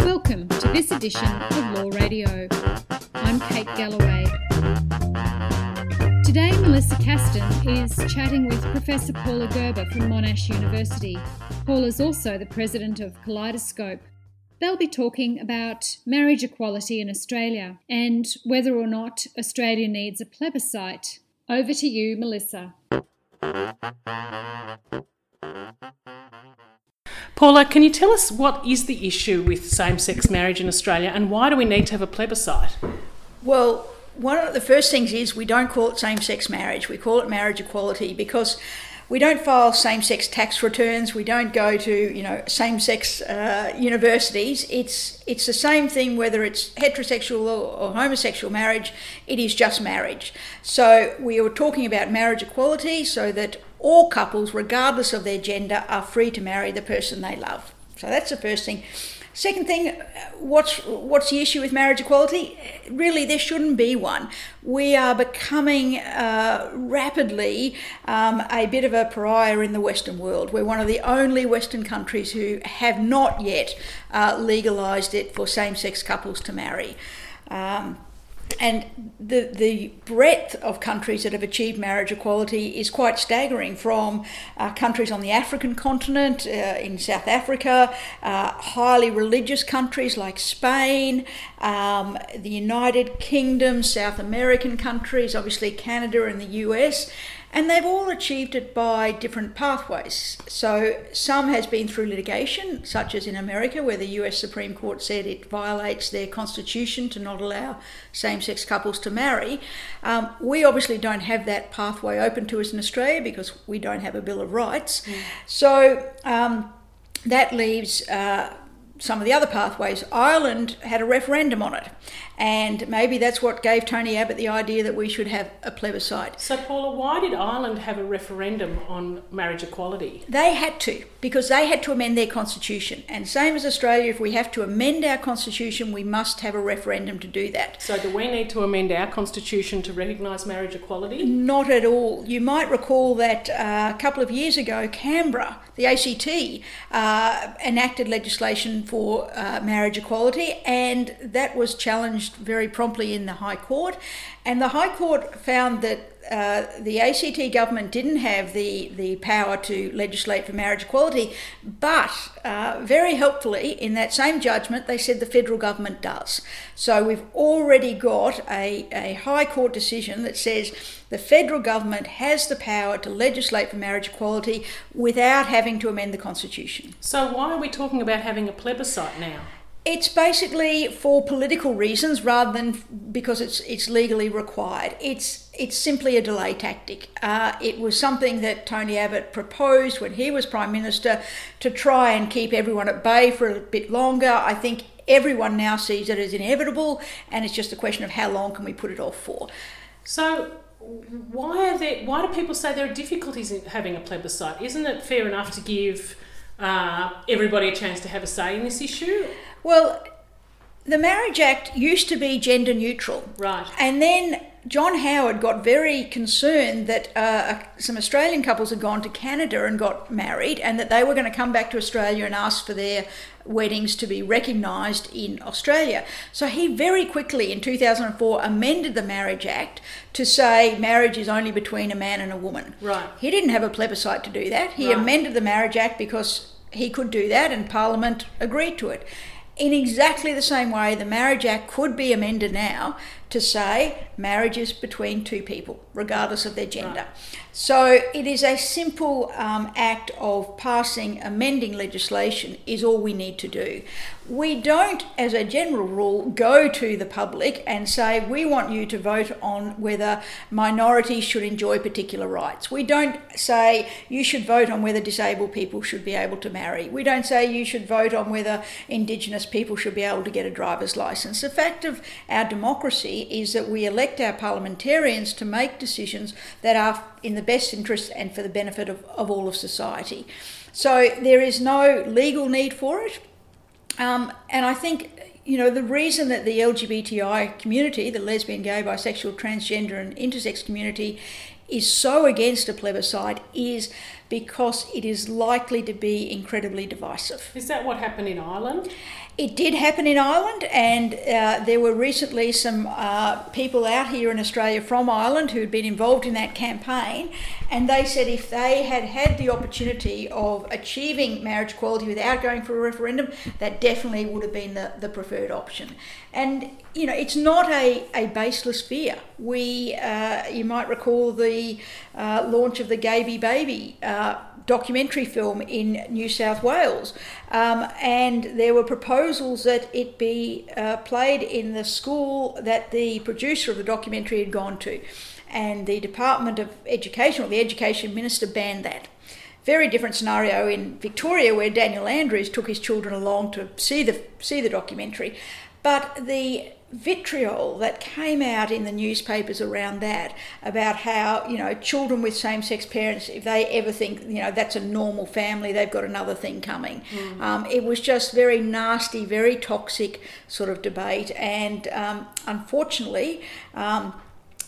Welcome to this edition of Law Radio. I'm Kate Galloway. Today, Melissa Castan is chatting with Professor Paula Gerber from Monash University. Paula is also the president of Kaleidoscope. They'll be talking about marriage equality in Australia and whether or not Australia needs a plebiscite. Over to you, Melissa. Paula, can you tell us what is the issue with same sex marriage in Australia and why do we need to have a plebiscite? Well, one of the first things is we don't call it same sex marriage, we call it marriage equality because we don't file same-sex tax returns. We don't go to you know same-sex uh, universities. It's it's the same thing whether it's heterosexual or, or, homosexual marriage. It is just marriage. So we are talking about marriage equality, so that all couples, regardless of their gender, are free to marry the person they love. So that's the first thing. Second thing, what's what's the issue with marriage equality? Really, there shouldn't be one. We are becoming uh, rapidly um, a bit of a pariah in the Western world. We're one of the only Western countries who have not yet uh, legalised it for same-sex couples to marry. Um, and the the breadth of countries that have achieved marriage equality is quite staggering. From uh, countries on the African continent, uh, in South Africa, uh, highly religious countries like Spain, um, the United Kingdom, South American countries, obviously Canada and the US, and they've all achieved it by different pathways. So some has been through litigation, such as in America, where the US Supreme Court said it violates their constitution to not allow same sex couples to marry. Um, we obviously don't have that pathway open to us in Australia because we don't have a Bill of Rights. Mm. So um, that leaves uh, some of the other pathways. Ireland had a referendum on it, and maybe that's what gave Tony Abbott the idea that we should have a plebiscite. So, Paula, why did Ireland have a referendum on marriage equality? They had to, because they had to amend their constitution. And same as Australia, if we have to amend our constitution, we must have a referendum to do that. So, do we need to amend our constitution to recognise marriage equality? Not at all. You might recall that uh, a couple of years ago, Canberra, the ACT, uh, enacted legislation for uh, marriage equality, and that was challenged very promptly in the High Court. And the High Court found that uh, the ACT government didn't have the, the power to legislate for marriage equality, but uh, very helpfully, in that same judgment, they said the federal government does. So we've already got a, a High Court decision that says the federal government has the power to legislate for marriage equality without having to amend the Constitution. So, why are we talking about having a plebiscite now? It's basically for political reasons rather than because it's it's legally required. It's it's simply a delay tactic. Uh, it was something that Tony Abbott proposed when he was prime minister to try and keep everyone at bay for a bit longer. I think everyone now sees it as inevitable, and it's just a question of how long can we put it off for. So why are there? Why do people say there are difficulties in having a plebiscite? Isn't it fair enough to give uh, everybody a chance to have a say in this issue? Well, the Marriage Act used to be gender neutral. Right. And then John Howard got very concerned that uh, some Australian couples had gone to Canada and got married, and that they were going to come back to Australia and ask for their weddings to be recognised in Australia. So he very quickly, in 2004, amended the Marriage Act to say marriage is only between a man and a woman. Right. He didn't have a plebiscite to do that. He right. amended the Marriage Act because he could do that, and Parliament agreed to it. In exactly the same way, the Marriage Act could be amended now to say marriage is between two people, regardless of their gender. Right. So it is a simple um, act of passing amending legislation, is all we need to do. We don't, as a general rule, go to the public and say, we want you to vote on whether minorities should enjoy particular rights. We don't say, you should vote on whether disabled people should be able to marry. We don't say, you should vote on whether Indigenous people should be able to get a driver's license. The fact of our democracy is that we elect our parliamentarians to make decisions that are in the best interest and for the benefit of, of all of society. So there is no legal need for it. Um, and I think, you know, the reason that the LGBTI community, the lesbian, gay, bisexual, transgender, and intersex community, is so against a plebiscite is because it is likely to be incredibly divisive. Is that what happened in Ireland? It did happen in Ireland, and uh, there were recently some uh, people out here in Australia from Ireland who had been involved in that campaign, and they said if they had had the opportunity of achieving marriage equality without going for a referendum, that definitely would have been the, the preferred option. And you know, it's not a, a baseless fear. We, uh, you might recall the uh, launch of the Gayby Baby uh, documentary film in New South Wales, um, and there were proposals that it be uh, played in the school that the producer of the documentary had gone to, and the Department of Education or the Education Minister banned that. Very different scenario in Victoria, where Daniel Andrews took his children along to see the see the documentary, but the vitriol that came out in the newspapers around that about how you know children with same-sex parents if they ever think you know that's a normal family they've got another thing coming mm. um, it was just very nasty very toxic sort of debate and um, unfortunately um,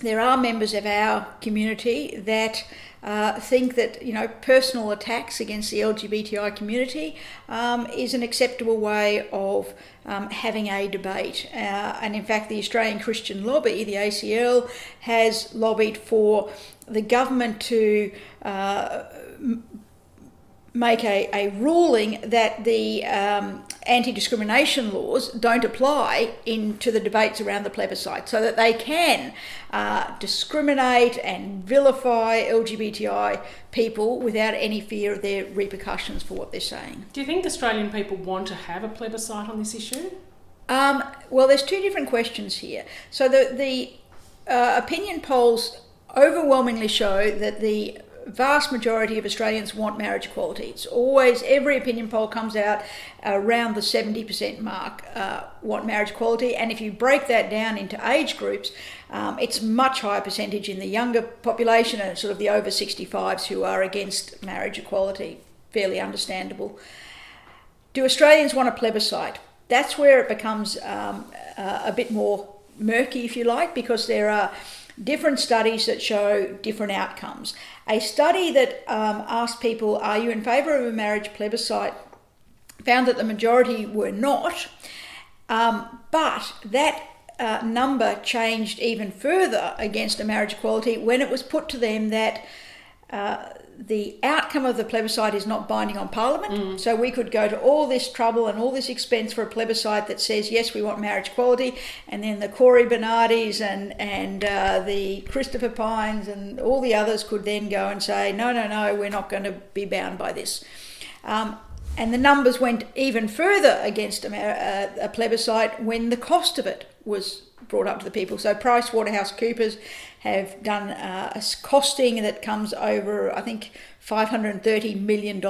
there are members of our community that uh, think that you know personal attacks against the LGBTI community um, is an acceptable way of um, having a debate. Uh, and in fact, the Australian Christian Lobby, the ACL, has lobbied for the government to uh, make a, a ruling that the um, anti discrimination laws don't apply into the debates around the plebiscite so that they can uh, discriminate and vilify LGBTI people without any fear of their repercussions for what they're saying. Do you think Australian people want to have a plebiscite on this issue? Um, well, there's two different questions here. So the, the uh, opinion polls overwhelmingly show that the vast majority of Australians want marriage equality. It's always, every opinion poll comes out around the 70% mark uh, want marriage equality. And if you break that down into age groups, um, it's much higher percentage in the younger population and sort of the over 65s who are against marriage equality. Fairly understandable. Do Australians want a plebiscite? That's where it becomes um, uh, a bit more murky, if you like, because there are different studies that show different outcomes. A study that um, asked people, Are you in favour of a marriage plebiscite? found that the majority were not, um, but that uh, number changed even further against a marriage equality when it was put to them that uh, the outcome of the plebiscite is not binding on Parliament. Mm. So we could go to all this trouble and all this expense for a plebiscite that says yes, we want marriage equality, and then the Cory Bernardis and and uh, the Christopher Pines and all the others could then go and say no, no, no, we're not going to be bound by this. Um, and the numbers went even further against a, a, a plebiscite when the cost of it was brought up to the people. So Price Waterhouse Coopers have done uh, a costing that comes over, I think, $530 million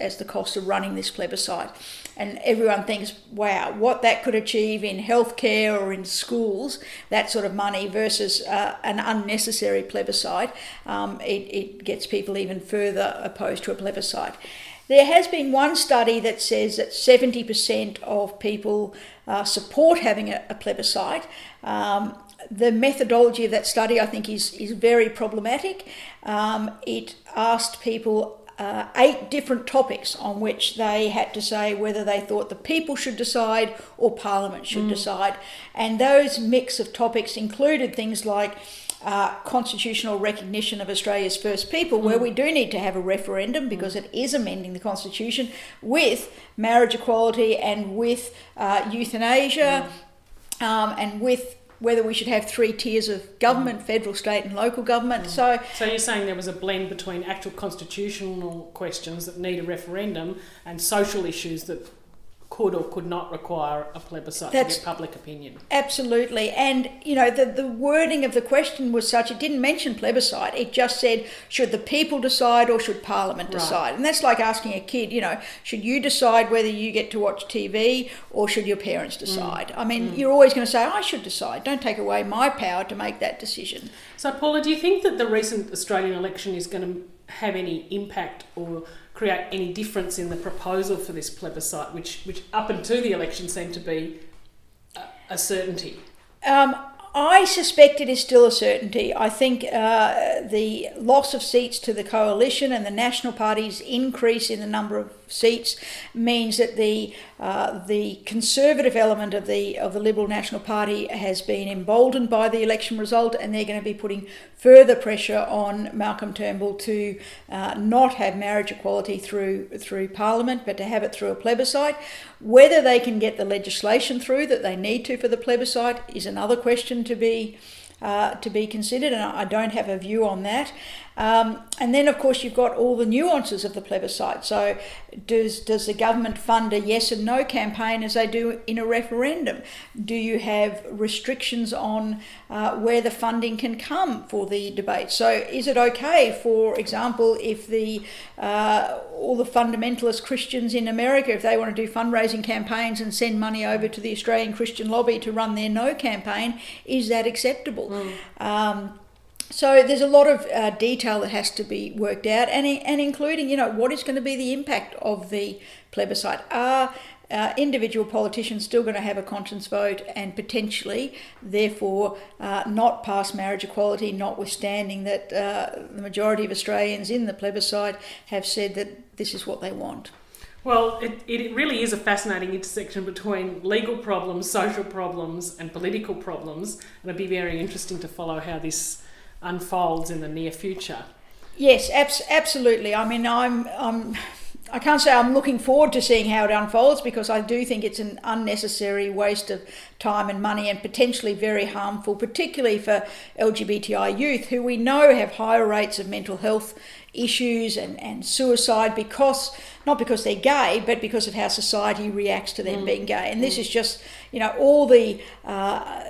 as the cost of running this plebiscite. And everyone thinks, wow, what that could achieve in healthcare or in schools, that sort of money versus uh, an unnecessary plebiscite, um, it, it gets people even further opposed to a plebiscite. There has been one study that says that 70% of people uh, support having a, a plebiscite. Um, the methodology of that study, I think, is, is very problematic. Um, it asked people uh, eight different topics on which they had to say whether they thought the people should decide or Parliament should mm. decide. And those mix of topics included things like uh, constitutional recognition of Australia's first people, where mm. we do need to have a referendum because mm. it is amending the constitution with marriage equality and with uh, euthanasia um, and with whether we should have three tiers of government, mm. federal, state, and local government. Mm. So, so you're saying there was a blend between actual constitutional questions that need a referendum and social issues that could or could not require a plebiscite That's to get public opinion. Absolutely. And, you know, the, the wording of the question was such, it didn't mention plebiscite. It just said, should the people decide or should Parliament decide? Right. And that's like asking a kid, you know, should you decide whether you get to watch TV or should your parents mm. decide? Mm. I mean, mm. you're always going to say, I should decide. Don't take away my power to make that decision. So, Paula, do you think that the recent Australian election is going to have any impact or create any difference in the proposal for this plebiscite, which, which up until the election seemed to be a, a certainty? Um, I suspect it is still a certainty. I think uh, the loss of seats to the coalition and the National Party's increase in the number of seats means that the uh, the conservative element of the of the Liberal National Party has been emboldened by the election result, and they're going to be putting further pressure on Malcolm Turnbull to uh, not have marriage equality through through Parliament, but to have it through a plebiscite. Whether they can get the legislation through that they need to for the plebiscite is another question to be uh, to be considered, and I don't have a view on that. Um, and then, of course, you've got all the nuances of the plebiscite. So, does does the government fund a yes and no campaign as they do in a referendum? Do you have restrictions on uh, where the funding can come for the debate? So, is it okay, for example, if the uh, all the fundamentalist Christians in America, if they want to do fundraising campaigns and send money over to the Australian Christian Lobby to run their no campaign, is that acceptable? Mm. Um, so there's a lot of uh, detail that has to be worked out, and and including you know what is going to be the impact of the plebiscite. Are uh, individual politicians still going to have a conscience vote and potentially, therefore, uh, not pass marriage equality, notwithstanding that uh, the majority of Australians in the plebiscite have said that this is what they want. Well, it, it really is a fascinating intersection between legal problems, social problems, and political problems, and it'd be very interesting to follow how this unfolds in the near future. Yes, abs- absolutely. I mean, I'm, I'm, I can't say I'm looking forward to seeing how it unfolds because I do think it's an unnecessary waste of time and money and potentially very harmful, particularly for LGBTI youth who we know have higher rates of mental health issues and, and suicide because not because they're gay, but because of how society reacts to them mm. being gay. And mm. this is just, you know, all the uh,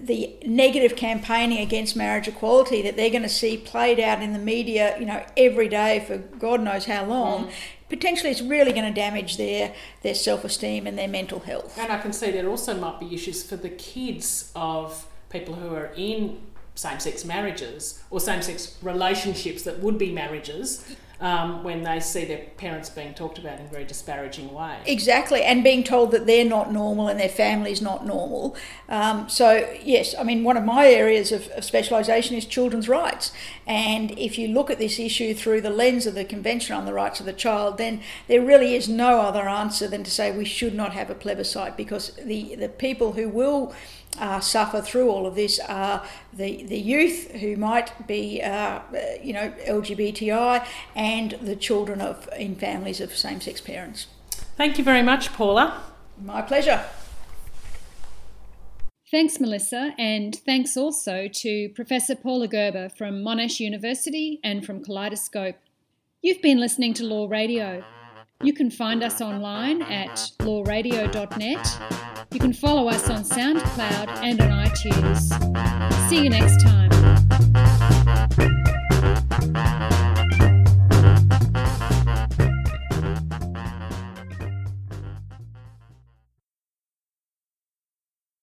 the negative campaigning against marriage equality that they're going to see played out in the media, you know, every day for God knows how long, mm. Potentially it's really going to damage their their self esteem and their mental health. And I can see there also might be issues for the kids of people who are in same sex marriages or same sex relationships that would be marriages um, when they see their parents being talked about in a very disparaging way. Exactly, and being told that they're not normal and their family's not normal. Um, so, yes, I mean, one of my areas of, of specialisation is children's rights. And if you look at this issue through the lens of the Convention on the Rights of the Child, then there really is no other answer than to say we should not have a plebiscite because the, the people who will uh, suffer through all of this are the, the youth who might be, uh, you know, LGBTI and the children of in families of same sex parents. Thank you very much, Paula. My pleasure. Thanks, Melissa, and thanks also to Professor Paula Gerber from Monash University and from Kaleidoscope. You've been listening to Law Radio. You can find us online at lawradio.net. You can follow us on SoundCloud and on iTunes. See you next time.